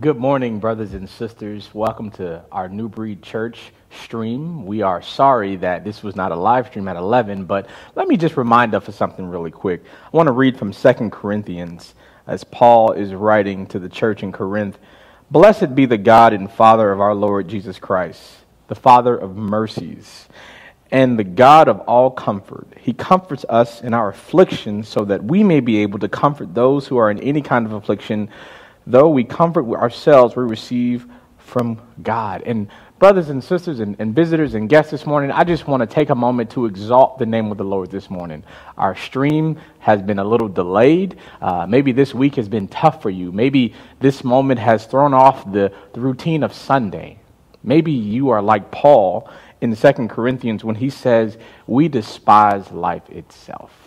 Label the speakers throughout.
Speaker 1: Good morning, brothers and sisters. Welcome to our New Breed Church stream. We are sorry that this was not a live stream at 11, but let me just remind us of something really quick. I want to read from 2 Corinthians as Paul is writing to the church in Corinth. Blessed be the God and Father of our Lord Jesus Christ, the Father of mercies and the God of all comfort. He comforts us in our affliction so that we may be able to comfort those who are in any kind of affliction though we comfort ourselves, we receive from God. And brothers and sisters and, and, visitors and guests this morning, I just want to take a moment to exalt the name of the Lord this morning. Our stream has been a little delayed. Uh, maybe this week has been tough for you. Maybe this moment has thrown off the, the routine of Sunday. Maybe you are like Paul in 2 Corinthians when he says, We despise life itself.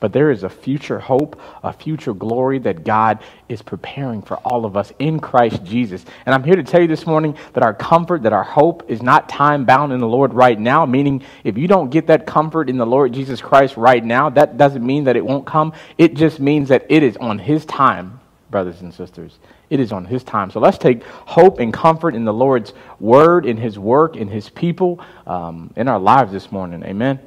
Speaker 1: But there is a future hope, a future glory that God is preparing for all of us in Christ Jesus. And I'm here to tell you this morning that our comfort, that our hope is not time bound in the Lord right now, meaning if you don't get that comfort in the Lord Jesus Christ right now, that doesn't mean that it won't come. It just means that it is on His time, brothers and sisters. It is on His time. So let's take hope and comfort in the Lord's word, in His work, in His people, um, in our lives this morning. Amen.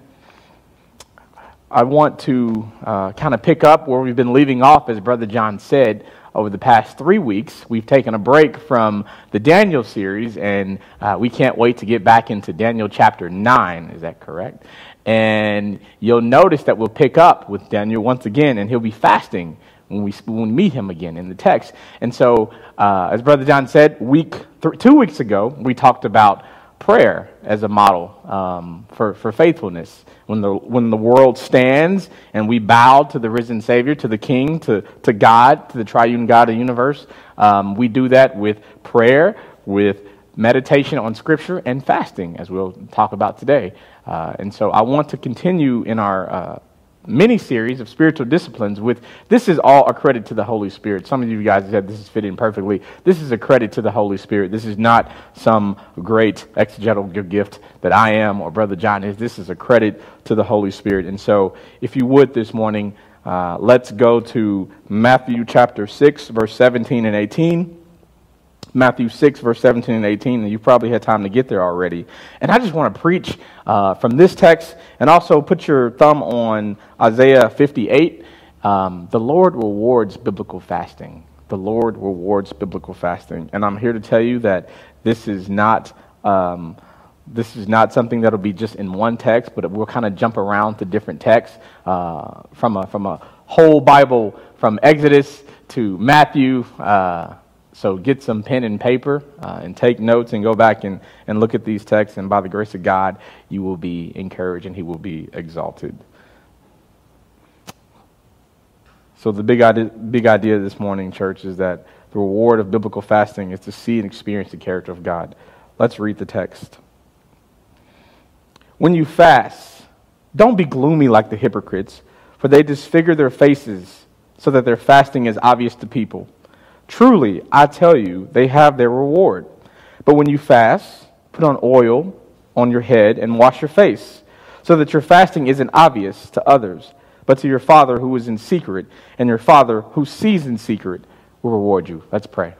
Speaker 1: I want to uh, kind of pick up where we've been leaving off, as Brother John said. Over the past three weeks, we've taken a break from the Daniel series, and uh, we can't wait to get back into Daniel chapter 9. Is that correct? And you'll notice that we'll pick up with Daniel once again, and he'll be fasting when we, when we meet him again in the text. And so, uh, as Brother John said, week th- two weeks ago, we talked about prayer as a model um, for, for faithfulness. When the, when the world stands and we bow to the risen Savior, to the King, to, to God, to the triune God of the universe, um, we do that with prayer, with meditation on Scripture, and fasting, as we'll talk about today. Uh, and so I want to continue in our uh, mini series of spiritual disciplines with this is all a credit to the Holy Spirit. Some of you guys said this is fitting perfectly. This is a credit to the Holy Spirit. This is not some great exegetical gift that I am or Brother John is. This is a credit to the Holy Spirit. And so, if you would this morning, uh, let's go to Matthew chapter 6, verse 17 and 18. Matthew 6, verse 17 and 18, and you probably had time to get there already. And I just want to preach uh, from this text and also put your thumb on Isaiah 58. Um, the Lord rewards biblical fasting. The Lord rewards biblical fasting. And I'm here to tell you that this is not. Um, this is not something that'll be just in one text, but we'll kind of jump around to different texts uh, from, a, from a whole Bible, from Exodus to Matthew, uh, so get some pen and paper uh, and take notes and go back and, and look at these texts, and by the grace of God, you will be encouraged and He will be exalted. So, the big idea, big idea this morning, church, is that the reward of biblical fasting is to see and experience the character of God. Let's read the text. When you fast, don't be gloomy like the hypocrites, for they disfigure their faces so that their fasting is obvious to people. Truly, I tell you, they have their reward. But when you fast, put on oil on your head and wash your face, so that your fasting isn't obvious to others, but to your Father who is in secret, and your Father who sees in secret will reward you. Let's pray.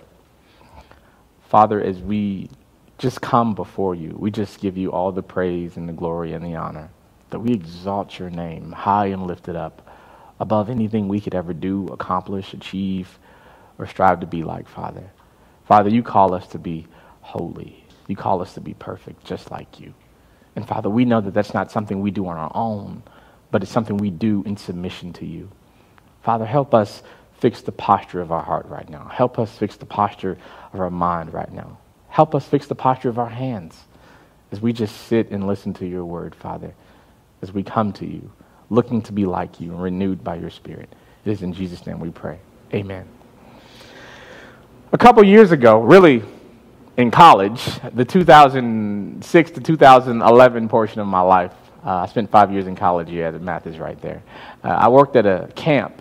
Speaker 1: Father, as we just come before you, we just give you all the praise and the glory and the honor, that we exalt your name high and lifted up above anything we could ever do, accomplish, achieve or strive to be like, Father. Father, you call us to be holy. You call us to be perfect, just like you. And Father, we know that that's not something we do on our own, but it's something we do in submission to you. Father, help us fix the posture of our heart right now. Help us fix the posture of our mind right now. Help us fix the posture of our hands as we just sit and listen to your word, Father, as we come to you, looking to be like you and renewed by your Spirit. It is in Jesus' name we pray. Amen. A couple years ago, really in college, the 2006 to 2011 portion of my life, uh, I spent five years in college. Yeah, the math is right there. Uh, I worked at a camp.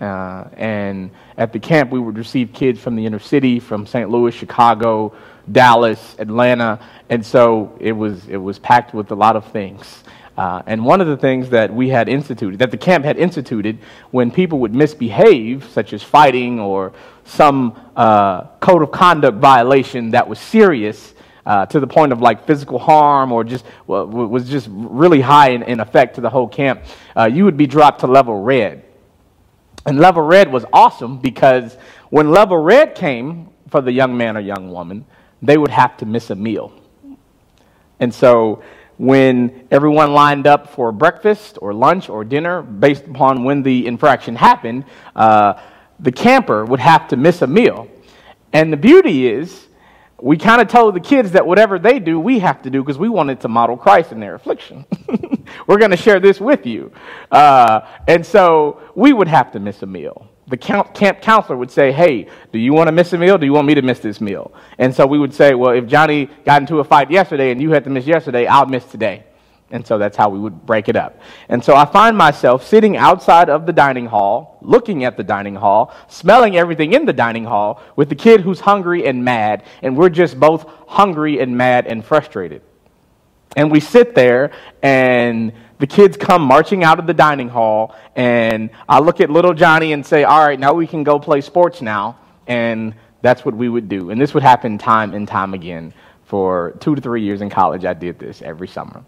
Speaker 1: Uh, and at the camp, we would receive kids from the inner city, from St. Louis, Chicago, Dallas, Atlanta. And so it was, it was packed with a lot of things. Uh, and one of the things that we had instituted, that the camp had instituted, when people would misbehave, such as fighting or some uh, code of conduct violation that was serious uh, to the point of like physical harm or just well, was just really high in, in effect to the whole camp, uh, you would be dropped to level red. And level red was awesome because when level red came for the young man or young woman, they would have to miss a meal. And so when everyone lined up for breakfast or lunch or dinner, based upon when the infraction happened, uh, the camper would have to miss a meal. And the beauty is, we kind of told the kids that whatever they do, we have to do because we wanted to model Christ in their affliction. We're going to share this with you. Uh, and so we would have to miss a meal the camp counselor would say, Hey, do you want to miss a meal? Do you want me to miss this meal? And so we would say, Well, if Johnny got into a fight yesterday and you had to miss yesterday, I'll miss today. And so that's how we would break it up. And so I find myself sitting outside of the dining hall, looking at the dining hall, smelling everything in the dining hall with the kid who's hungry and mad. And we're just both hungry and mad and frustrated. And we sit there and the kids come marching out of the dining hall, and I look at little Johnny and say, All right, now we can go play sports now. And that's what we would do. And this would happen time and time again. For two to three years in college, I did this every summer.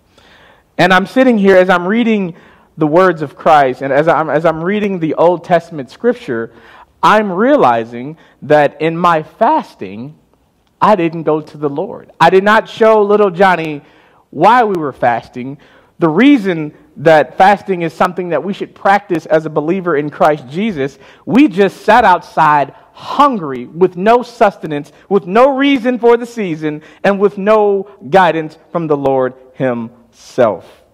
Speaker 1: And I'm sitting here as I'm reading the words of Christ, and as I'm, as I'm reading the Old Testament scripture, I'm realizing that in my fasting, I didn't go to the Lord. I did not show little Johnny why we were fasting, the reason that fasting is something that we should practice as a believer in Christ Jesus, we just sat outside hungry with no sustenance, with no reason for the season, and with no guidance from the Lord Himself.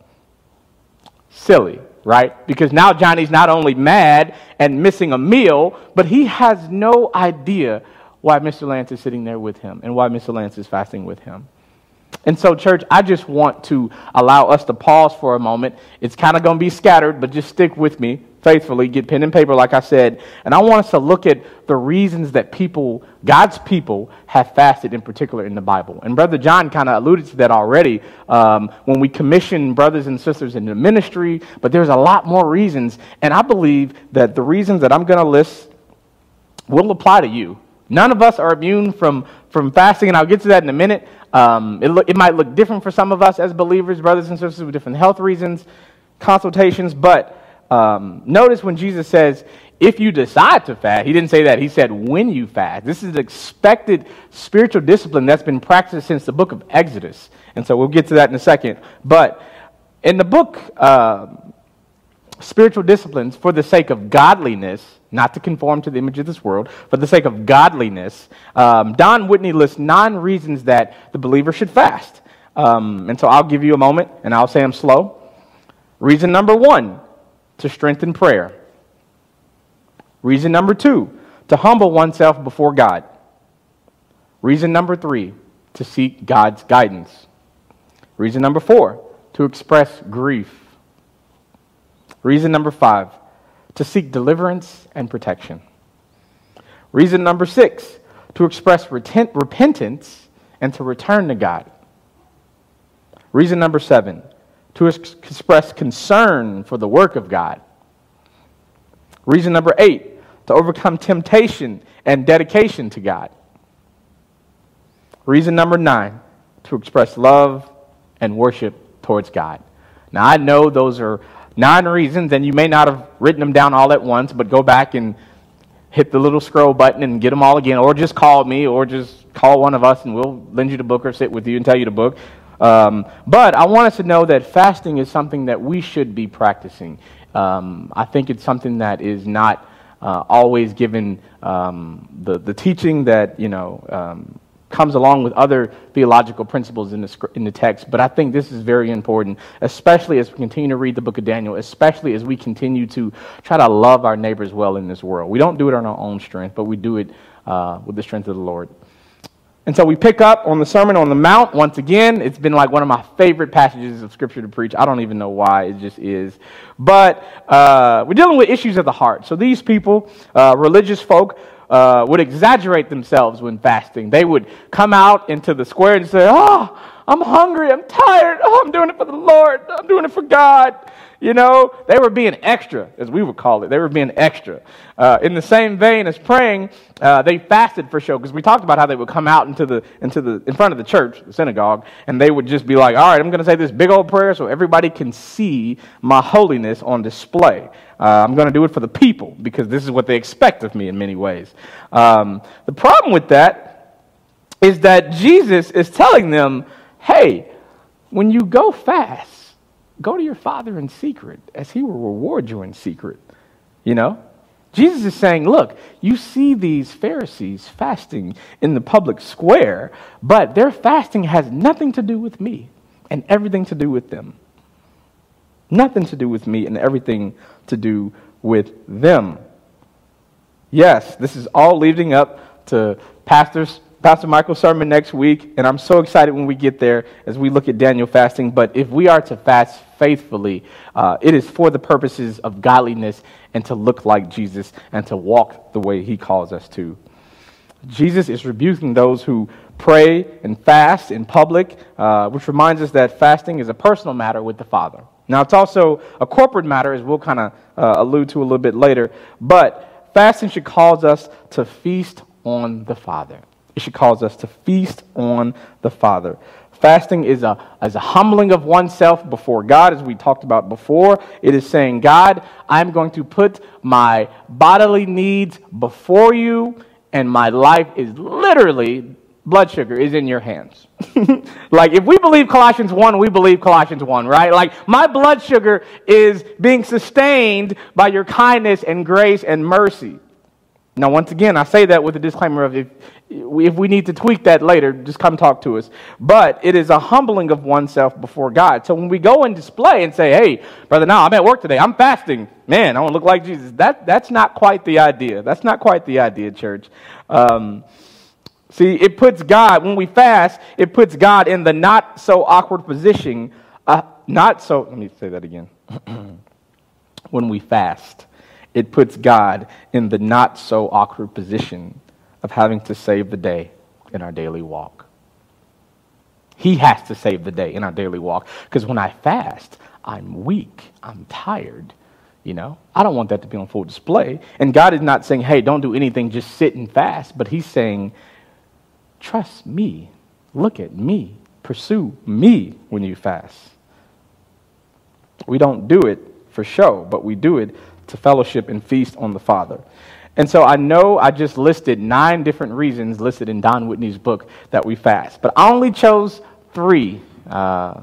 Speaker 1: Silly, right? Because now Johnny's not only mad and missing a meal, but he has no idea why Mr. Lance is sitting there with him and why Mr. Lance is fasting with him. And so, church, I just want to allow us to pause for a moment. It's kind of going to be scattered, but just stick with me faithfully. Get pen and paper, like I said. And I want us to look at the reasons that people, God's people, have fasted in particular in the Bible. And Brother John kind of alluded to that already um, when we commission brothers and sisters in the ministry. But there's a lot more reasons. And I believe that the reasons that I'm going to list will apply to you. None of us are immune from, from fasting, and I'll get to that in a minute. Um, it, look, it might look different for some of us as believers, brothers and sisters, with different health reasons, consultations. But um, notice when Jesus says, if you decide to fast, he didn't say that. He said, when you fast. This is expected spiritual discipline that's been practiced since the book of Exodus. And so we'll get to that in a second. But in the book, uh, spiritual disciplines for the sake of godliness, not to conform to the image of this world, for the sake of godliness, um, Don Whitney lists nine reasons that the believer should fast. Um, and so I'll give you a moment and I'll say them slow. Reason number one, to strengthen prayer. Reason number two, to humble oneself before God. Reason number three, to seek God's guidance. Reason number four, to express grief. Reason number five, to seek deliverance and protection. Reason number six, to express retent, repentance and to return to God. Reason number seven, to ex- express concern for the work of God. Reason number eight, to overcome temptation and dedication to God. Reason number nine, to express love and worship towards God. Now, I know those are nine reasons, and you may not have written them down all at once, but go back and hit the little scroll button and get them all again, or just call me, or just call one of us, and we'll lend you the book or sit with you and tell you the book. Um, but I want us to know that fasting is something that we should be practicing. Um, I think it's something that is not uh, always given um, the, the teaching that, you know, um, comes along with other theological principles in the, in the text. But I think this is very important, especially as we continue to read the book of Daniel, especially as we continue to try to love our neighbors well in this world. We don't do it on our own strength, but we do it uh, with the strength of the Lord. And so we pick up on the Sermon on the Mount once again. It's been like one of my favorite passages of Scripture to preach. I don't even know why, it just is. But uh, we're dealing with issues of the heart. So these people, uh, religious folk, uh, would exaggerate themselves when fasting. They would come out into the square and say, Oh, I'm hungry. I'm tired. Oh, I'm doing it for the Lord. I'm doing it for God. You know, they were being extra, as we would call it. They were being extra. Uh, in the same vein as praying, uh, they fasted for show because we talked about how they would come out into the into the in front of the church, the synagogue, and they would just be like, "All right, I'm going to say this big old prayer so everybody can see my holiness on display. Uh, I'm going to do it for the people because this is what they expect of me in many ways." Um, the problem with that is that Jesus is telling them, "Hey, when you go fast." Go to your father in secret, as he will reward you in secret. You know? Jesus is saying, look, you see these Pharisees fasting in the public square, but their fasting has nothing to do with me and everything to do with them. Nothing to do with me and everything to do with them. Yes, this is all leading up to Pastor's Pastor Michael's sermon next week, and I'm so excited when we get there as we look at Daniel fasting. But if we are to fast faithfully, uh, it is for the purposes of godliness and to look like Jesus and to walk the way he calls us to. Jesus is rebuking those who pray and fast in public, uh, which reminds us that fasting is a personal matter with the Father. Now, it's also a corporate matter, as we'll kind of uh, allude to a little bit later, but fasting should cause us to feast on the Father. It should cause us to feast on the Father. Fasting is a, is a humbling of oneself before God, as we talked about before. It is saying, God, I'm going to put my bodily needs before you, and my life is literally blood sugar is in your hands. like, if we believe Colossians 1, we believe Colossians 1, right? Like, my blood sugar is being sustained by your kindness and grace and mercy. Now, once again, I say that with a disclaimer of if, if we need to tweak that later, just come talk to us. But it is a humbling of oneself before God. So when we go and display and say, hey, brother, now I'm at work today, I'm fasting, man, I want to look like Jesus, that, that's not quite the idea. That's not quite the idea, church. Um, see, it puts God, when we fast, it puts God in the not so awkward position, uh, not so, let me say that again. when we fast, it puts God in the not so awkward position of having to save the day in our daily walk. He has to save the day in our daily walk because when I fast, I'm weak, I'm tired. You know, I don't want that to be on full display. And God is not saying, hey, don't do anything, just sit and fast. But He's saying, trust me, look at me, pursue me when you fast. We don't do it for show, but we do it to fellowship and feast on the Father. And so I know I just listed nine different reasons listed in Don Whitney's book that we fast, but I only chose three. Uh,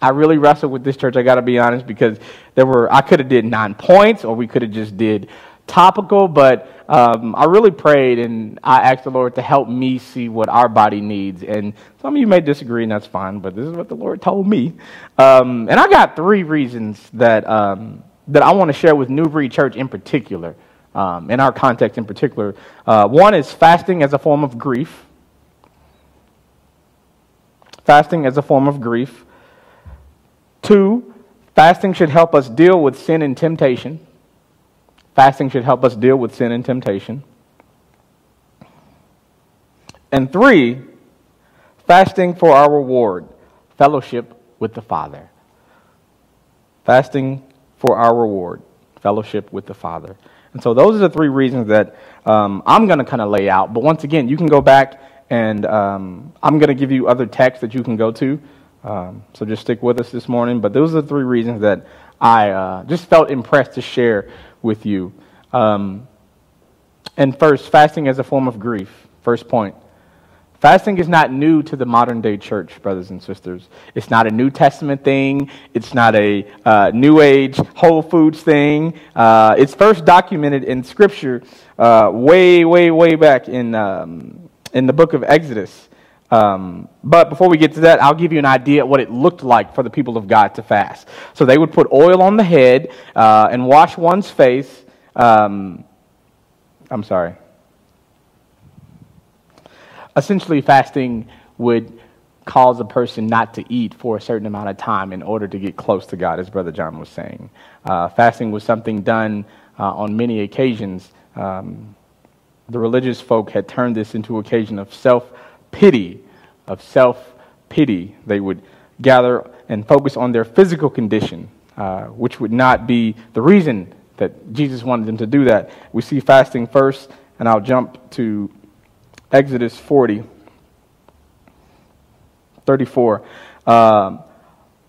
Speaker 1: I really wrestled with this church. I got to be honest because there were I could have did nine points, or we could have just did topical. But um, I really prayed and I asked the Lord to help me see what our body needs. And some of you may disagree, and that's fine. But this is what the Lord told me. Um, and I got three reasons that um, that I want to share with New Breed Church in particular um, in our context in particular. Uh, one is fasting as a form of grief. Fasting as a form of grief. Two, fasting should help us deal with sin and temptation. Fasting should help us deal with sin and temptation. And three, fasting for our reward, fellowship with the Father. Fasting for our reward, fellowship with the Father. And so those are the three reasons that um, I'm going to kind of lay out. But once again, you can go back and um, I'm going to give you other texts that you can go to. Um, so just stick with us this morning. But those are the three reasons that I uh, just felt impressed to share with you. Um, and first, fasting as a form of grief. First point. Fasting is not new to the modern day church, brothers and sisters. It's not a New Testament thing. It's not a uh, New Age Whole Foods thing. Uh, it's first documented in Scripture uh, way, way, way back in, um, in the book of Exodus. Um, but before we get to that, I'll give you an idea of what it looked like for the people of God to fast. So they would put oil on the head uh, and wash one's face. Um, I'm sorry essentially, fasting would cause a person not to eat for a certain amount of time in order to get close to God, as Brother John was saying. Uh, fasting was something done uh, on many occasions. Um, the religious folk had turned this into an occasion of self pity, of self pity. They would gather and focus on their physical condition, uh, which would not be the reason that Jesus wanted them to do that. We see fasting first, and I'll jump to Exodus 40, 34. Um,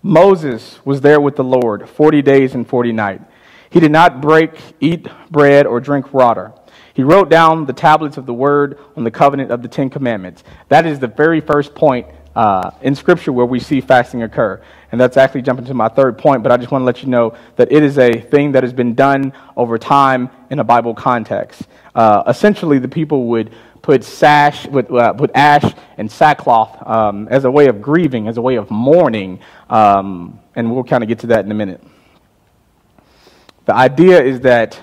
Speaker 1: Moses was there with the Lord 40 days and 40 nights. He did not break, eat bread, or drink water. He wrote down the tablets of the word on the covenant of the Ten Commandments. That is the very first point uh, in Scripture where we see fasting occur. And that's actually jumping to my third point, but I just want to let you know that it is a thing that has been done over time in a Bible context. Uh, essentially, the people would put sash, would, uh, put ash and sackcloth um, as a way of grieving, as a way of mourning, um, and we'll kind of get to that in a minute. The idea is that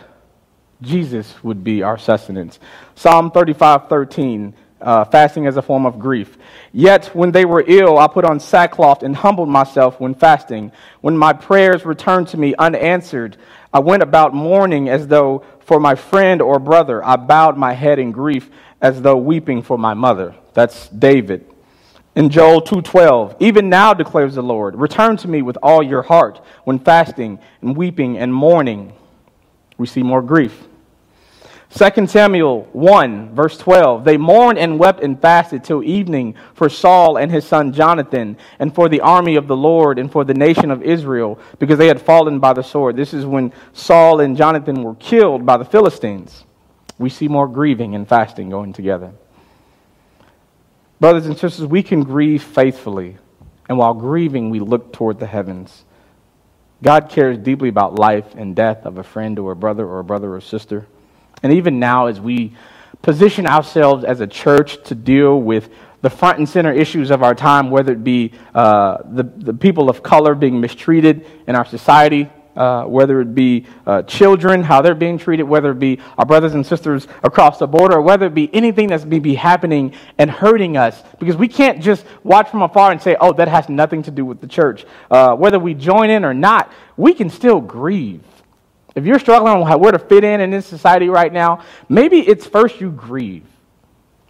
Speaker 1: Jesus would be our sustenance. Psalm 35 13, uh, fasting as a form of grief. Yet when they were ill, I put on sackcloth and humbled myself when fasting. When my prayers returned to me unanswered, I went about mourning as though for my friend or brother. I bowed my head in grief as though weeping for my mother. That's David. In Joel 2:12, even now declares the Lord, return to me with all your heart when fasting and weeping and mourning. We see more grief. 2 Samuel 1, verse 12. They mourned and wept and fasted till evening for Saul and his son Jonathan, and for the army of the Lord, and for the nation of Israel, because they had fallen by the sword. This is when Saul and Jonathan were killed by the Philistines. We see more grieving and fasting going together. Brothers and sisters, we can grieve faithfully, and while grieving, we look toward the heavens. God cares deeply about life and death of a friend or a brother or a brother or sister. And even now, as we position ourselves as a church to deal with the front and center issues of our time, whether it be uh, the, the people of color being mistreated in our society, uh, whether it be uh, children, how they're being treated, whether it be our brothers and sisters across the border, or whether it be anything that's maybe happening and hurting us. Because we can't just watch from afar and say, oh, that has nothing to do with the church. Uh, whether we join in or not, we can still grieve. If you're struggling on where to fit in in this society right now, maybe it's first you grieve.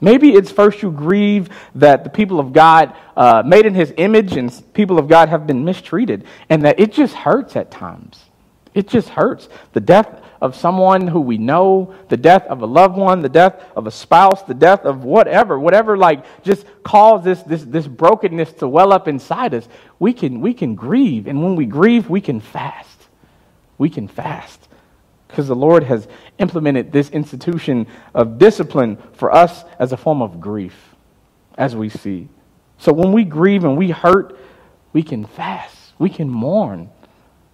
Speaker 1: Maybe it's first you grieve that the people of God, uh, made in his image, and people of God have been mistreated, and that it just hurts at times. It just hurts. The death of someone who we know, the death of a loved one, the death of a spouse, the death of whatever, whatever like just cause this, this, this brokenness to well up inside us, we can, we can grieve. And when we grieve, we can fast we can fast because the Lord has implemented this institution of discipline for us as a form of grief, as we see. So when we grieve and we hurt, we can fast, we can mourn.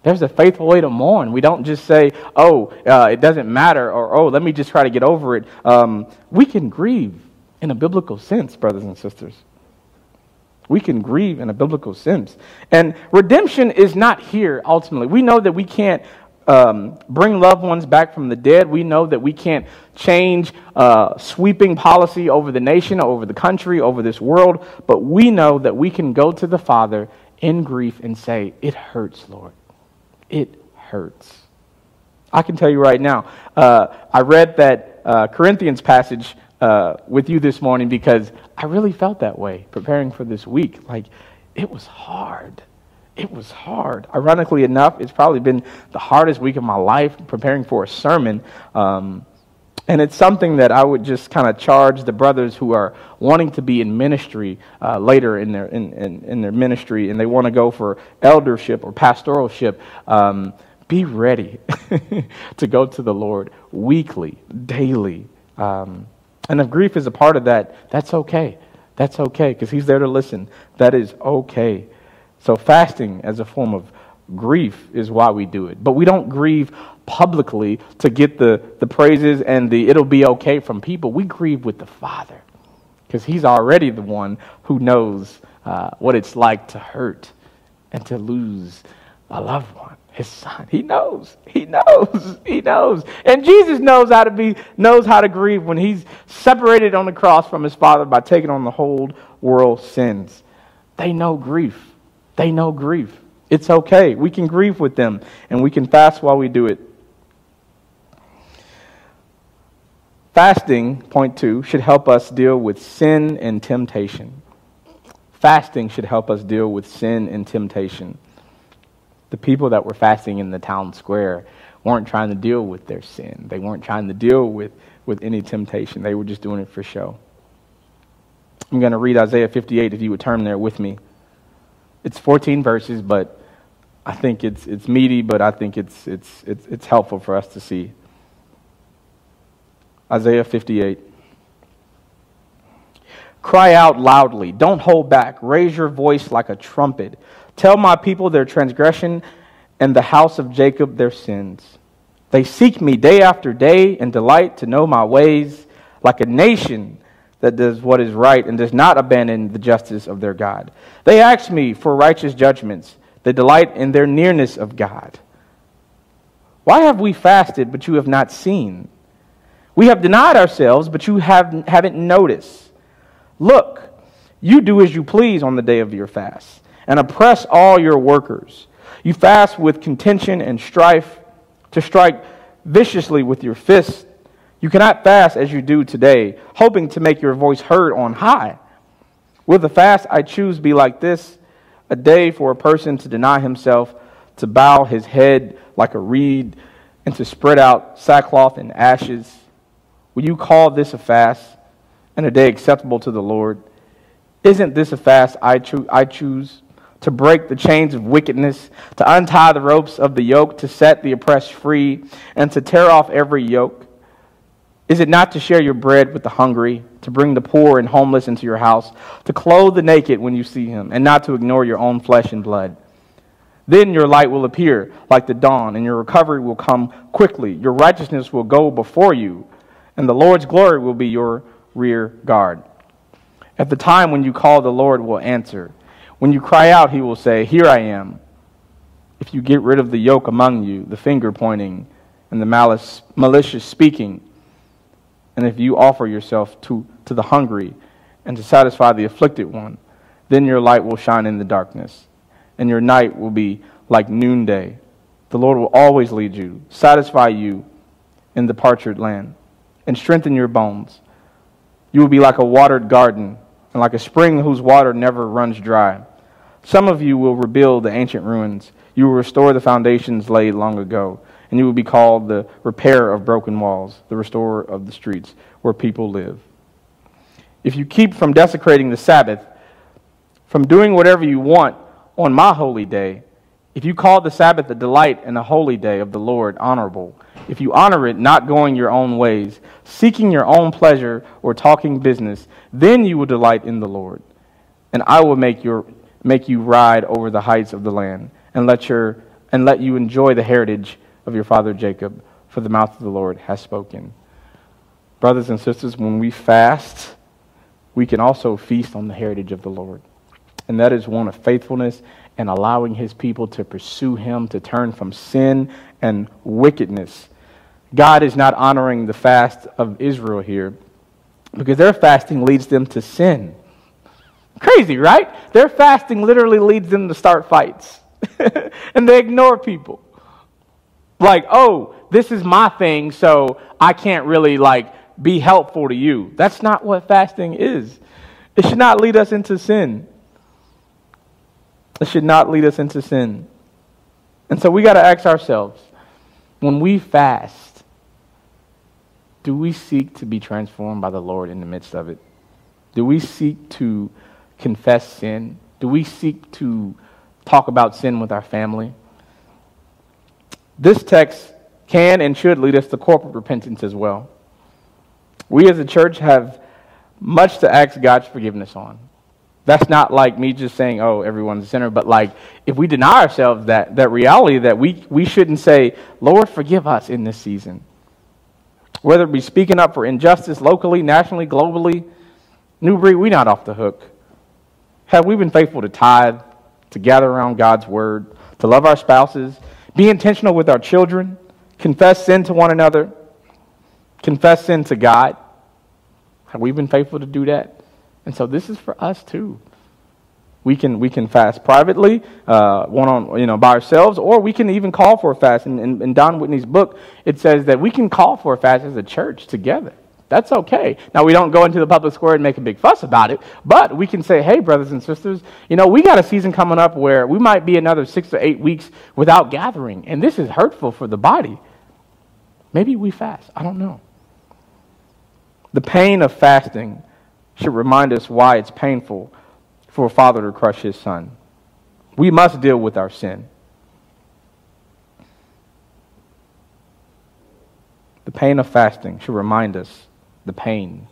Speaker 1: There's a faithful way to mourn. We don't just say, oh, uh, it doesn't matter, or oh, let me just try to get over it. Um, we can grieve in a biblical sense, brothers and sisters. We can grieve in a biblical sense. And redemption is not here ultimately. We know that we can't um, bring loved ones back from the dead. We know that we can't change uh, sweeping policy over the nation, over the country, over this world. But we know that we can go to the Father in grief and say, It hurts, Lord. It hurts. I can tell you right now, uh, I read that uh, Corinthians passage uh, with you this morning because I really felt that way preparing for this week. Like, it was hard. It was hard. Ironically enough, it's probably been the hardest week of my life preparing for a sermon. Um, and it's something that I would just kind of charge the brothers who are wanting to be in ministry uh, later in their, in, in, in, their ministry and they want to go for eldership or pastoralship. Um, be ready to go to the Lord weekly, daily. Um, and if grief is a part of that, that's okay. That's okay because He's there to listen. That is okay. So, fasting as a form of grief is why we do it. But we don't grieve publicly to get the, the praises and the it'll be okay from people. We grieve with the Father because He's already the one who knows uh, what it's like to hurt and to lose a loved one his son. He knows. He knows. He knows. And Jesus knows how to be knows how to grieve when he's separated on the cross from his father by taking on the whole world's sins. They know grief. They know grief. It's okay. We can grieve with them and we can fast while we do it. Fasting, point two, should help us deal with sin and temptation. Fasting should help us deal with sin and temptation. The people that were fasting in the town square weren't trying to deal with their sin. They weren't trying to deal with, with any temptation. They were just doing it for show. I'm going to read Isaiah 58 if you would turn there with me. It's 14 verses, but I think it's, it's meaty, but I think it's, it's, it's, it's helpful for us to see. Isaiah 58. Cry out loudly. Don't hold back. Raise your voice like a trumpet. Tell my people their transgression and the house of Jacob their sins. They seek me day after day and delight to know my ways, like a nation that does what is right and does not abandon the justice of their God. They ask me for righteous judgments. They delight in their nearness of God. Why have we fasted, but you have not seen? We have denied ourselves, but you have, haven't noticed. Look, you do as you please on the day of your fast, and oppress all your workers. You fast with contention and strife to strike viciously with your fists. You cannot fast as you do today, hoping to make your voice heard on high. Will the fast I choose be like this a day for a person to deny himself, to bow his head like a reed, and to spread out sackcloth and ashes? Will you call this a fast? and a day acceptable to the Lord? Isn't this a fast I, cho- I choose? To break the chains of wickedness, to untie the ropes of the yoke, to set the oppressed free, and to tear off every yoke? Is it not to share your bread with the hungry, to bring the poor and homeless into your house, to clothe the naked when you see him, and not to ignore your own flesh and blood? Then your light will appear like the dawn, and your recovery will come quickly. Your righteousness will go before you, and the Lord's glory will be your rear guard. At the time when you call, the Lord will answer. When you cry out, he will say, Here I am. If you get rid of the yoke among you, the finger pointing, and the malice, malicious speaking, and if you offer yourself to, to the hungry and to satisfy the afflicted one, then your light will shine in the darkness, and your night will be like noonday. The Lord will always lead you, satisfy you in the parched land, and strengthen your bones. You will be like a watered garden and like a spring whose water never runs dry. Some of you will rebuild the ancient ruins. You will restore the foundations laid long ago, and you will be called the repairer of broken walls, the restorer of the streets where people live. If you keep from desecrating the Sabbath, from doing whatever you want on my holy day, if you call the Sabbath a delight and a holy day of the Lord honorable, if you honor it, not going your own ways, seeking your own pleasure or talking business, then you will delight in the Lord. And I will make, your, make you ride over the heights of the land and let, your, and let you enjoy the heritage of your father Jacob, for the mouth of the Lord has spoken. Brothers and sisters, when we fast, we can also feast on the heritage of the Lord. And that is one of faithfulness and allowing his people to pursue him, to turn from sin and wickedness God is not honoring the fast of Israel here because their fasting leads them to sin. Crazy, right? Their fasting literally leads them to start fights. and they ignore people. Like, oh, this is my thing, so I can't really like be helpful to you. That's not what fasting is. It should not lead us into sin. It should not lead us into sin. And so we got to ask ourselves when we fast, do we seek to be transformed by the Lord in the midst of it? Do we seek to confess sin? Do we seek to talk about sin with our family? This text can and should lead us to corporate repentance as well. We as a church have much to ask God's forgiveness on. That's not like me just saying, oh, everyone's a sinner, but like if we deny ourselves that, that reality that we, we shouldn't say, Lord, forgive us in this season whether it be speaking up for injustice locally, nationally, globally, New Breed, we're not off the hook. Have we been faithful to tithe, to gather around God's word, to love our spouses, be intentional with our children, confess sin to one another, confess sin to God? Have we been faithful to do that? And so this is for us too. We can, we can fast privately, uh, one on, you know, by ourselves, or we can even call for a fast. In, in, in Don Whitney's book, it says that we can call for a fast as a church together. That's okay. Now, we don't go into the public square and make a big fuss about it, but we can say, hey, brothers and sisters, you know, we got a season coming up where we might be another six to eight weeks without gathering, and this is hurtful for the body. Maybe we fast. I don't know. The pain of fasting should remind us why it's painful for a father to crush his son. We must deal with our sin. The pain of fasting should remind us the pain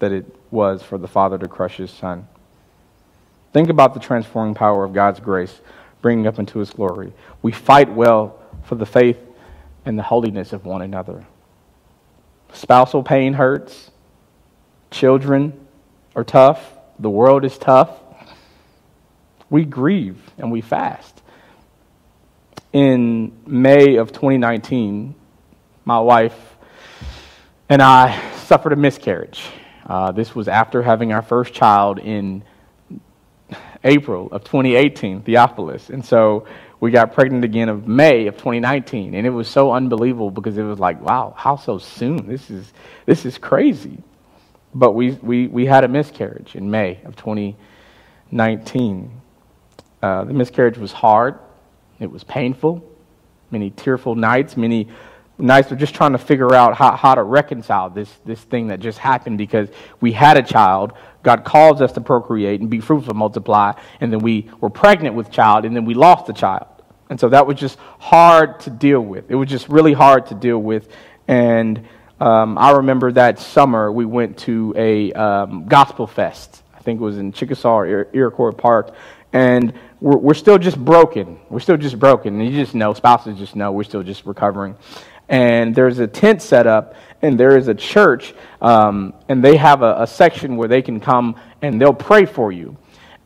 Speaker 1: that it was for the father to crush his son. Think about the transforming power of God's grace bringing up into his glory. We fight well for the faith and the holiness of one another. Spousal pain hurts. Children are tough. The world is tough. We grieve and we fast. In May of 2019, my wife and I suffered a miscarriage. Uh, this was after having our first child in April of 2018, Theophilus. And so we got pregnant again of May of 2019. And it was so unbelievable because it was like, wow, how so soon? This is, this is crazy. But we, we, we had a miscarriage in May of 2019. Uh, the miscarriage was hard, it was painful, many tearful nights, many nights of just trying to figure out how, how to reconcile this, this thing that just happened because we had a child. God calls us to procreate and be fruitful, multiply, and then we were pregnant with child, and then we lost the child. And so that was just hard to deal with. It was just really hard to deal with. And um, I remember that summer we went to a um, gospel fest. I think it was in Chickasaw or Iroquois Park. And we're, we're still just broken. We're still just broken. And you just know, spouses just know, we're still just recovering and there's a tent set up, and there is a church, um, and they have a, a, section where they can come and they'll pray for you.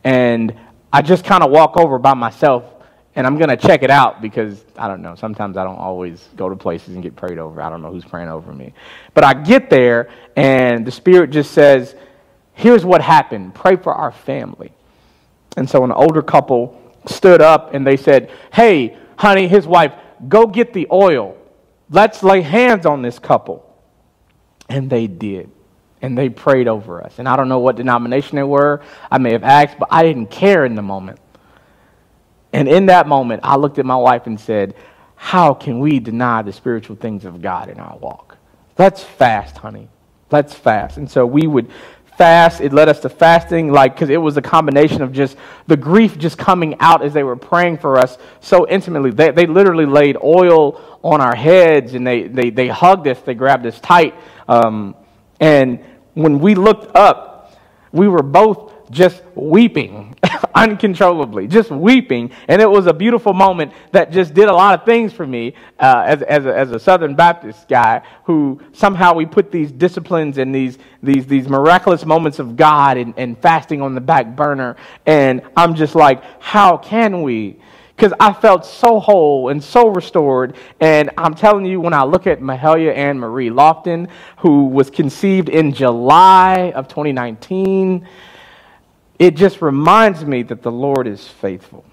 Speaker 1: And I just kind of walk over by myself, and I'm going to check it out because I don't know. Sometimes I don't always go to places and get prayed over. I don't know who's praying over me. But I get there, and the Spirit just says, Here's what happened pray for our family. And so an older couple stood up and they said, Hey, honey, his wife, go get the oil Let's lay hands on this couple. And they did. And they prayed over us. And I don't know what denomination they were. I may have asked, but I didn't care in the moment. And in that moment, I looked at my wife and said, How can we deny the spiritual things of God in our walk? Let's fast, honey. Let's fast. And so we would fast. It led us to fasting, like, because it was a combination of just the grief just coming out as they were praying for us so intimately. They, they literally laid oil on our heads and they, they, they hugged us, they grabbed us tight. Um, and when we looked up, we were both just weeping uncontrollably, just weeping. And it was a beautiful moment that just did a lot of things for me uh, as, as, a, as a Southern Baptist guy who somehow we put these disciplines and these, these, these miraculous moments of God and, and fasting on the back burner. And I'm just like, how can we? because I felt so whole and so restored. And I'm telling you, when I look at Mahalia Ann Marie Lofton, who was conceived in July of 2019, it just reminds me that the Lord is faithful.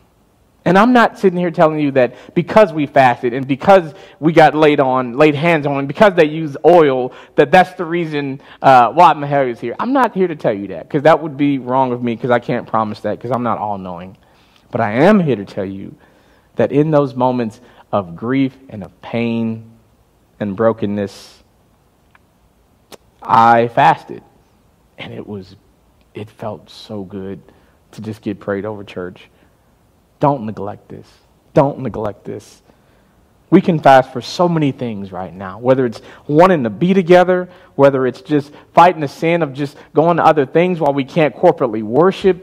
Speaker 1: And I'm not sitting here telling you that because we fasted and because we got laid on, laid hands on, because they use oil, that that's the reason uh, why Mahalia is here. I'm not here to tell you that because that would be wrong of me because I can't promise that because I'm not all knowing. But I am here to tell you that in those moments of grief and of pain and brokenness, I fasted. And it was it felt so good to just get prayed over church. Don't neglect this. Don't neglect this. We can fast for so many things right now, whether it's wanting to be together, whether it's just fighting the sin of just going to other things while we can't corporately worship.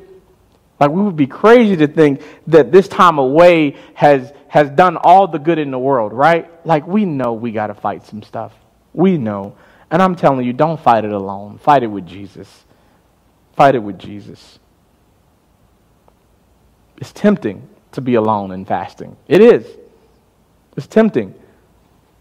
Speaker 1: Like, we would be crazy to think that this time away has, has done all the good in the world, right? Like, we know we got to fight some stuff. We know. And I'm telling you, don't fight it alone, fight it with Jesus. Fight it with Jesus. It's tempting to be alone in fasting. It is. It's tempting.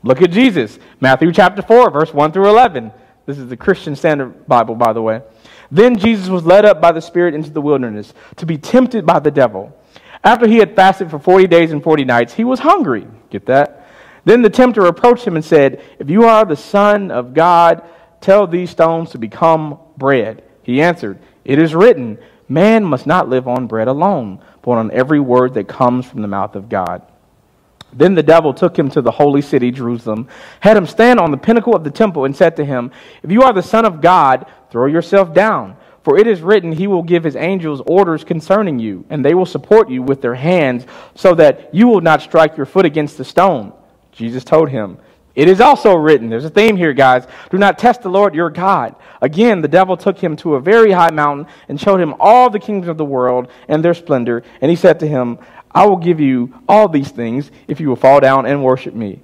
Speaker 1: Look at Jesus. Matthew chapter 4, verse 1 through 11. This is the Christian Standard Bible, by the way. Then Jesus was led up by the Spirit into the wilderness to be tempted by the devil. After he had fasted for 40 days and 40 nights, he was hungry. Get that? Then the tempter approached him and said, If you are the Son of God, Tell these stones to become bread. He answered, It is written, Man must not live on bread alone, but on every word that comes from the mouth of God. Then the devil took him to the holy city, Jerusalem, had him stand on the pinnacle of the temple, and said to him, If you are the Son of God, throw yourself down. For it is written, He will give His angels orders concerning you, and they will support you with their hands, so that you will not strike your foot against the stone. Jesus told him, It is also written, there's a theme here, guys, do not test the Lord your God. Again, the devil took him to a very high mountain and showed him all the kingdoms of the world and their splendor. And he said to him, I will give you all these things if you will fall down and worship me.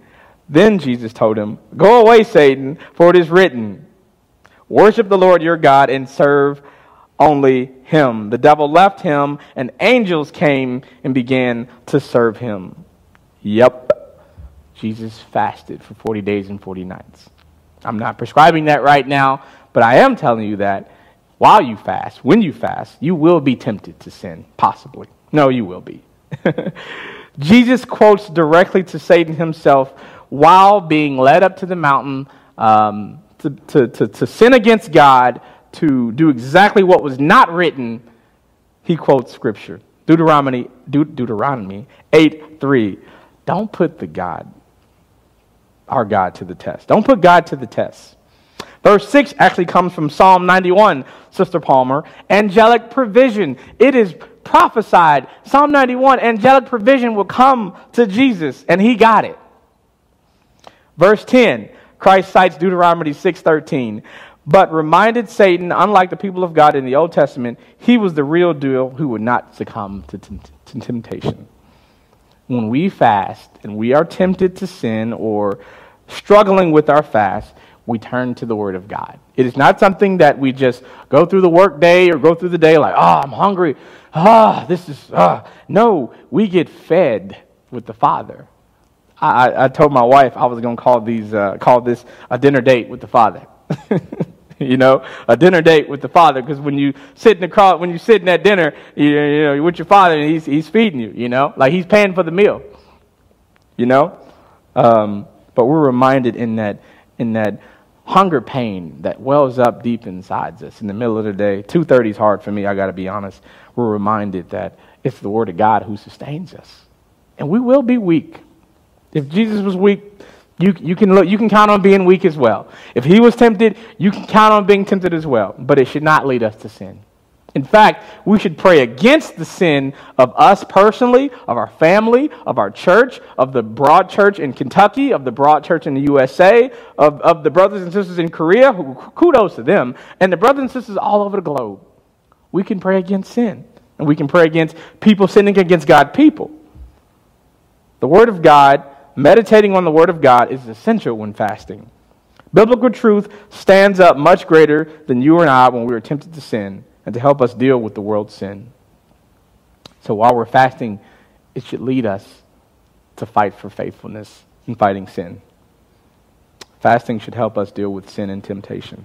Speaker 1: Then Jesus told him, Go away, Satan, for it is written, Worship the Lord your God and serve only him. The devil left him, and angels came and began to serve him. Yep. Jesus fasted for 40 days and 40 nights. I'm not prescribing that right now, but I am telling you that while you fast, when you fast, you will be tempted to sin, possibly. No, you will be. Jesus quotes directly to Satan himself while being led up to the mountain um, to, to, to, to sin against God, to do exactly what was not written. He quotes scripture Deuteronomy, De- Deuteronomy 8 3. Don't put the God, our God, to the test. Don't put God to the test. Verse 6 actually comes from Psalm 91, Sister Palmer. Angelic provision. It is prophesied, Psalm 91, angelic provision will come to Jesus, and he got it. Verse 10, Christ cites Deuteronomy 6:13, but reminded Satan, unlike the people of God in the Old Testament, he was the real deal who would not succumb to, t- to temptation. When we fast and we are tempted to sin or struggling with our fast, we turn to the Word of God. It is not something that we just go through the work day or go through the day like, oh, I'm hungry. Ah, oh, this is, ah. Oh. No, we get fed with the Father. I, I told my wife I was going to call these, uh, call this a dinner date with the Father. you know, a dinner date with the Father. Because when you sit in the car, when you sit in at dinner, you, you know, you're with your Father and he's, he's feeding you, you know, like he's paying for the meal, you know. Um, but we're reminded in that, in that hunger pain that wells up deep inside us in the middle of the day. 2.30 is hard for me, I got to be honest. We're reminded that it's the Word of God who sustains us. And we will be weak. If Jesus was weak, you, you, can look, you can count on being weak as well. If he was tempted, you can count on being tempted as well. But it should not lead us to sin. In fact, we should pray against the sin of us personally, of our family, of our church, of the broad church in Kentucky, of the broad church in the USA, of, of the brothers and sisters in Korea. Kudos to them. And the brothers and sisters all over the globe. We can pray against sin. And we can pray against people sinning against God people. The Word of God, meditating on the Word of God, is essential when fasting. Biblical truth stands up much greater than you and I when we are tempted to sin and to help us deal with the world's sin. So while we're fasting, it should lead us to fight for faithfulness in fighting sin. Fasting should help us deal with sin and temptation.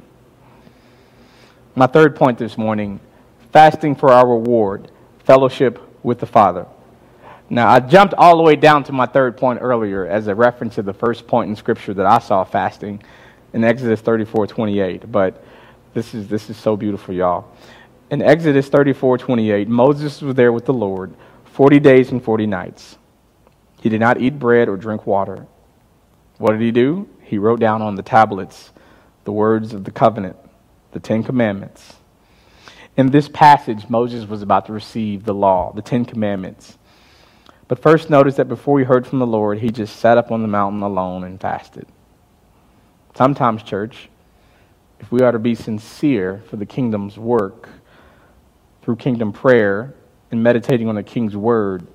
Speaker 1: My third point this morning fasting for our reward, fellowship with the Father. Now, I jumped all the way down to my third point earlier as a reference to the first point in Scripture that I saw fasting in Exodus 34 28. But this is, this is so beautiful, y'all in Exodus 34 28, Moses was there with the Lord 40 days and 40 nights. He did not eat bread or drink water. What did he do? He wrote down on the tablets the words of the covenant, the Ten Commandments. In this passage, Moses was about to receive the law, the Ten Commandments. But first, notice that before he heard from the Lord, he just sat up on the mountain alone and fasted. Sometimes, church, if we are to be sincere for the kingdom's work, through kingdom prayer and meditating on the king's word,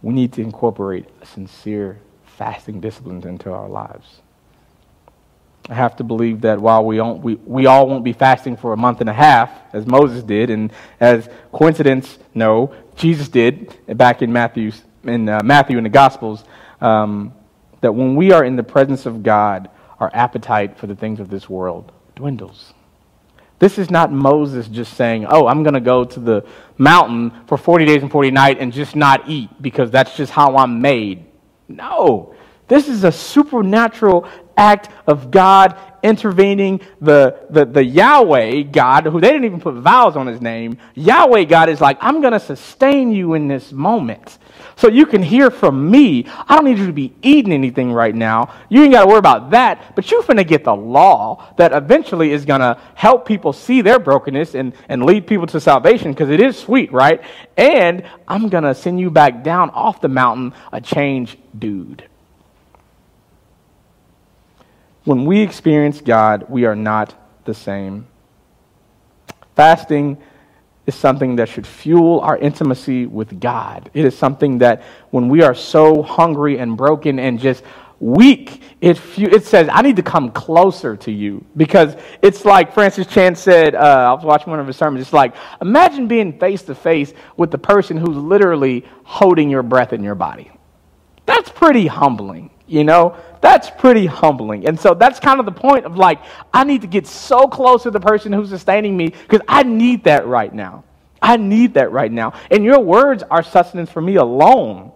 Speaker 1: we need to incorporate a sincere fasting discipline into our lives. I have to believe that while we, don't, we, we all won't be fasting for a month and a half, as Moses did, and as coincidence, no, Jesus did back in Matthew's, in uh, Matthew in the Gospels, um, that when we are in the presence of God, our appetite for the things of this world dwindles. This is not Moses just saying, oh, I'm going to go to the mountain for 40 days and 40 nights and just not eat because that's just how I'm made. No. This is a supernatural act of God intervening, the, the, the Yahweh God, who they didn't even put vowels on his name, Yahweh God is like, I'm going to sustain you in this moment. So you can hear from me. I don't need you to be eating anything right now. You ain't got to worry about that. But you're going to get the law that eventually is going to help people see their brokenness and, and lead people to salvation because it is sweet, right? And I'm going to send you back down off the mountain a changed dude. When we experience God, we are not the same. Fasting is something that should fuel our intimacy with God. It is something that when we are so hungry and broken and just weak, it, it says, I need to come closer to you. Because it's like Francis Chan said, uh, I was watching one of his sermons, it's like, imagine being face to face with the person who's literally holding your breath in your body. That's pretty humbling, you know? That's pretty humbling. And so that's kind of the point of like, I need to get so close to the person who's sustaining me because I need that right now. I need that right now. And your words are sustenance for me alone.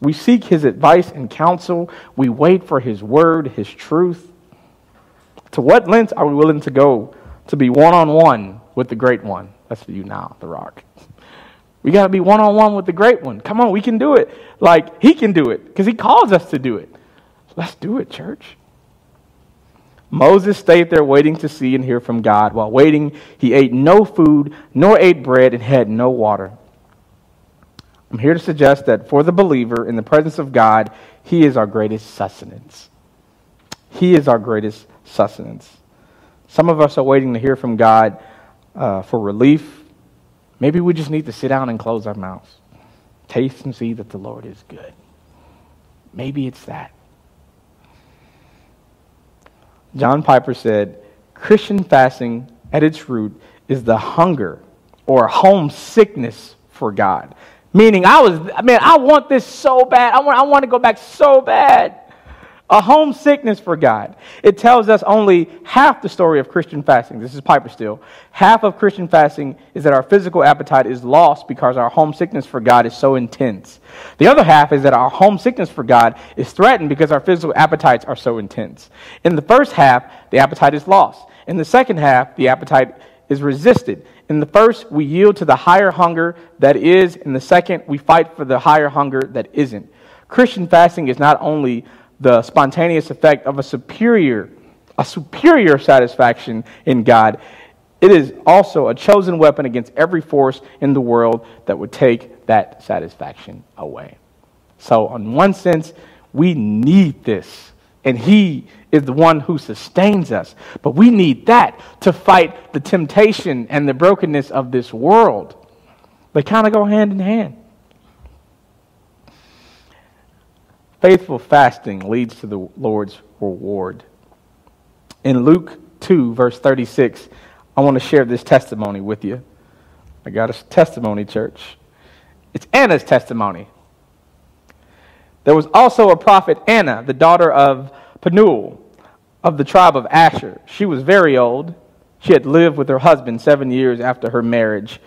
Speaker 1: We seek his advice and counsel. We wait for his word, his truth. To what lengths are we willing to go to be one on one with the great one? That's for you now, The Rock. We got to be one on one with the great one. Come on, we can do it. Like, he can do it because he calls us to do it. Let's do it, church. Moses stayed there waiting to see and hear from God. While waiting, he ate no food, nor ate bread, and had no water. I'm here to suggest that for the believer in the presence of God, he is our greatest sustenance. He is our greatest sustenance. Some of us are waiting to hear from God uh, for relief Maybe we just need to sit down and close our mouths. Taste and see that the Lord is good. Maybe it's that. John Piper said Christian fasting at its root is the hunger or homesickness for God. Meaning, I was, man, I want this so bad. I want, I want to go back so bad a homesickness for God. It tells us only half the story of Christian fasting. This is Piper still. Half of Christian fasting is that our physical appetite is lost because our homesickness for God is so intense. The other half is that our homesickness for God is threatened because our physical appetites are so intense. In the first half, the appetite is lost. In the second half, the appetite is resisted. In the first, we yield to the higher hunger that is. In the second, we fight for the higher hunger that isn't. Christian fasting is not only the spontaneous effect of a superior, a superior satisfaction in God, it is also a chosen weapon against every force in the world that would take that satisfaction away. So, in one sense, we need this. And He is the one who sustains us. But we need that to fight the temptation and the brokenness of this world. They kind of go hand in hand. Faithful fasting leads to the Lord's reward. In Luke 2, verse 36, I want to share this testimony with you. I got a testimony, church. It's Anna's testimony. There was also a prophet, Anna, the daughter of Penuel of the tribe of Asher. She was very old. She had lived with her husband seven years after her marriage,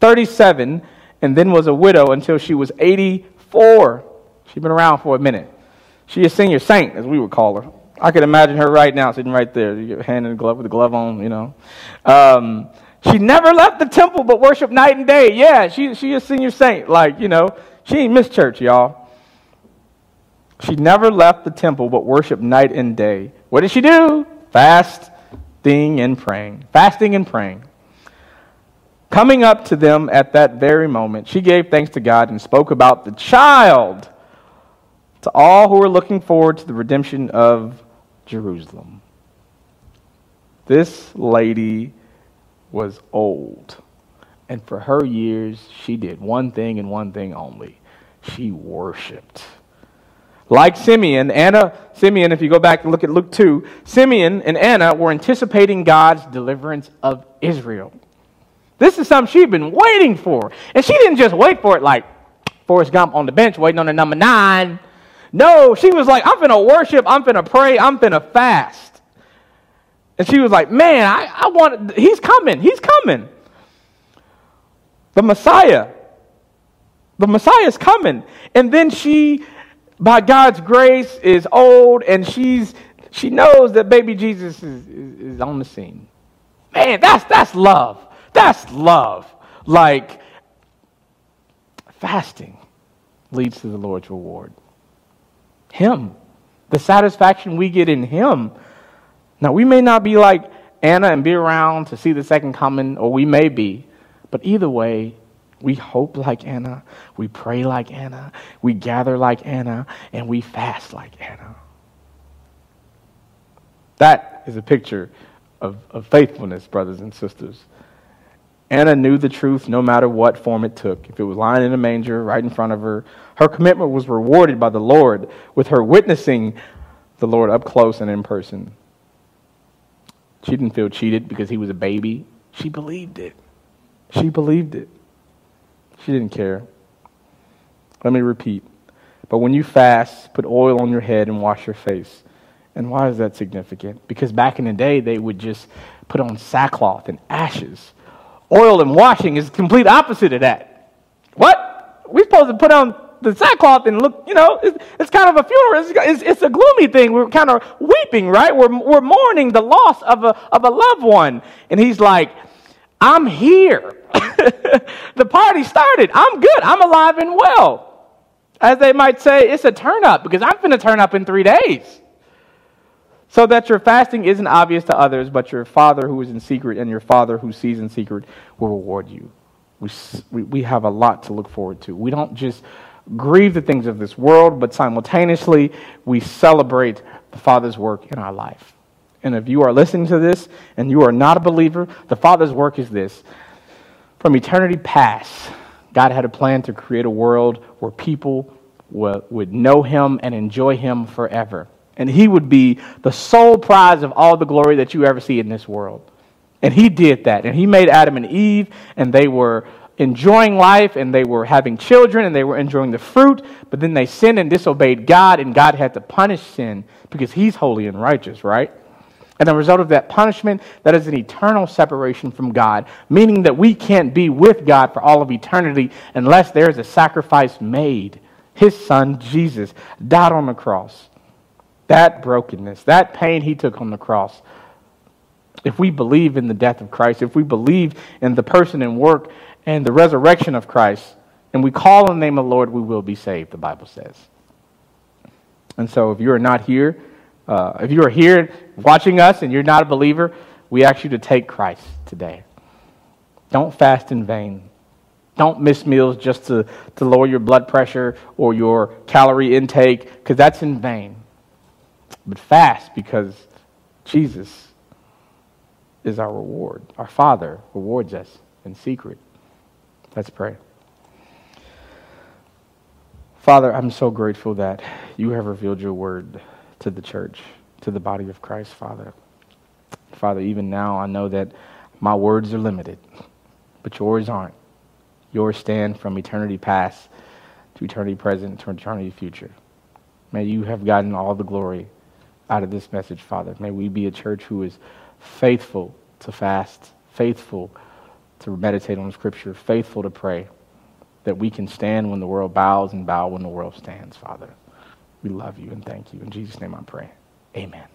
Speaker 1: 37, and then was a widow until she was 84. She's been around for a minute. She a senior saint, as we would call her. I could imagine her right now, sitting right there, hand in the glove with the glove on, you know. Um, she never left the temple but worshiped night and day. Yeah, she she a senior saint. Like, you know, she ain't missed church, y'all. She never left the temple but worshiped night and day. What did she do? Fasting and praying. Fasting and praying. Coming up to them at that very moment, she gave thanks to God and spoke about the child to all who are looking forward to the redemption of Jerusalem. This lady was old. And for her years, she did one thing and one thing only she worshiped. Like Simeon, Anna, Simeon, if you go back and look at Luke 2, Simeon and Anna were anticipating God's deliverance of Israel. This is something she'd been waiting for. And she didn't just wait for it like Forrest Gump on the bench waiting on the number nine. No, she was like, I'm finna worship, I'm finna pray, I'm finna fast. And she was like, Man, I, I want, he's coming, he's coming. The Messiah, the Messiah is coming. And then she, by God's grace, is old and she's she knows that baby Jesus is, is, is on the scene. Man, that's, that's love. That's love. Like, fasting leads to the Lord's reward. Him. The satisfaction we get in Him. Now, we may not be like Anna and be around to see the second coming, or we may be, but either way, we hope like Anna, we pray like Anna, we gather like Anna, and we fast like Anna. That is a picture of, of faithfulness, brothers and sisters. Anna knew the truth no matter what form it took. If it was lying in a manger right in front of her, her commitment was rewarded by the Lord with her witnessing the Lord up close and in person. She didn't feel cheated because he was a baby. She believed it. She believed it. She didn't care. Let me repeat. But when you fast, put oil on your head and wash your face. And why is that significant? Because back in the day, they would just put on sackcloth and ashes. Oil and washing is the complete opposite of that. What? We're supposed to put on the sackcloth and look, you know, it's, it's kind of a funeral. It's, it's, it's, a gloomy thing. We're kind of weeping, right? We're, we're mourning the loss of a, of a loved one. And he's like, I'm here. the party started. I'm good. I'm alive and well. As they might say, it's a turn up because I'm going to turn up in three days. So that your fasting isn't obvious to others, but your Father who is in secret and your Father who sees in secret will reward you. We, we, we have a lot to look forward to. We don't just grieve the things of this world, but simultaneously we celebrate the Father's work in our life. And if you are listening to this and you are not a believer, the Father's work is this. From eternity past, God had a plan to create a world where people would know Him and enjoy Him forever and he would be the sole prize of all the glory that you ever see in this world. And he did that. And he made Adam and Eve, and they were enjoying life, and they were having children, and they were enjoying the fruit. But then they sinned and disobeyed God, and God had to punish sin because he's holy and righteous, right? And the result of that punishment, that is an eternal separation from God, meaning that we can't be with God for all of eternity unless there is a sacrifice made. His son, Jesus, died on the cross that brokenness, that pain he took on the cross, if we believe in the death of Christ, if we believe in the person and work and the resurrection of Christ, and we call on the name of the Lord, we will be saved, the Bible says. And so if you are not here, uh, if you are here watching us and you're not a believer, we ask you to take Christ today. Don't fast in vain. Don't miss meals just to, to lower your blood pressure or your calorie intake, because that's in vain but fast because Jesus is our reward. Our Father rewards us in secret. Let's pray. Father, I'm so grateful that you have revealed your word to the church, to the body of Christ, Father. Father, even now I know that my words are limited, but yours aren't. Yours stand from eternity past to eternity present to eternity future. May you have gotten all the glory out of this message, Father. May we be a church who is faithful to fast, faithful to meditate on Scripture, faithful to pray, that we can stand when the world bows and bow when the world stands, Father. We love you and thank you. In Jesus' name I pray. Amen.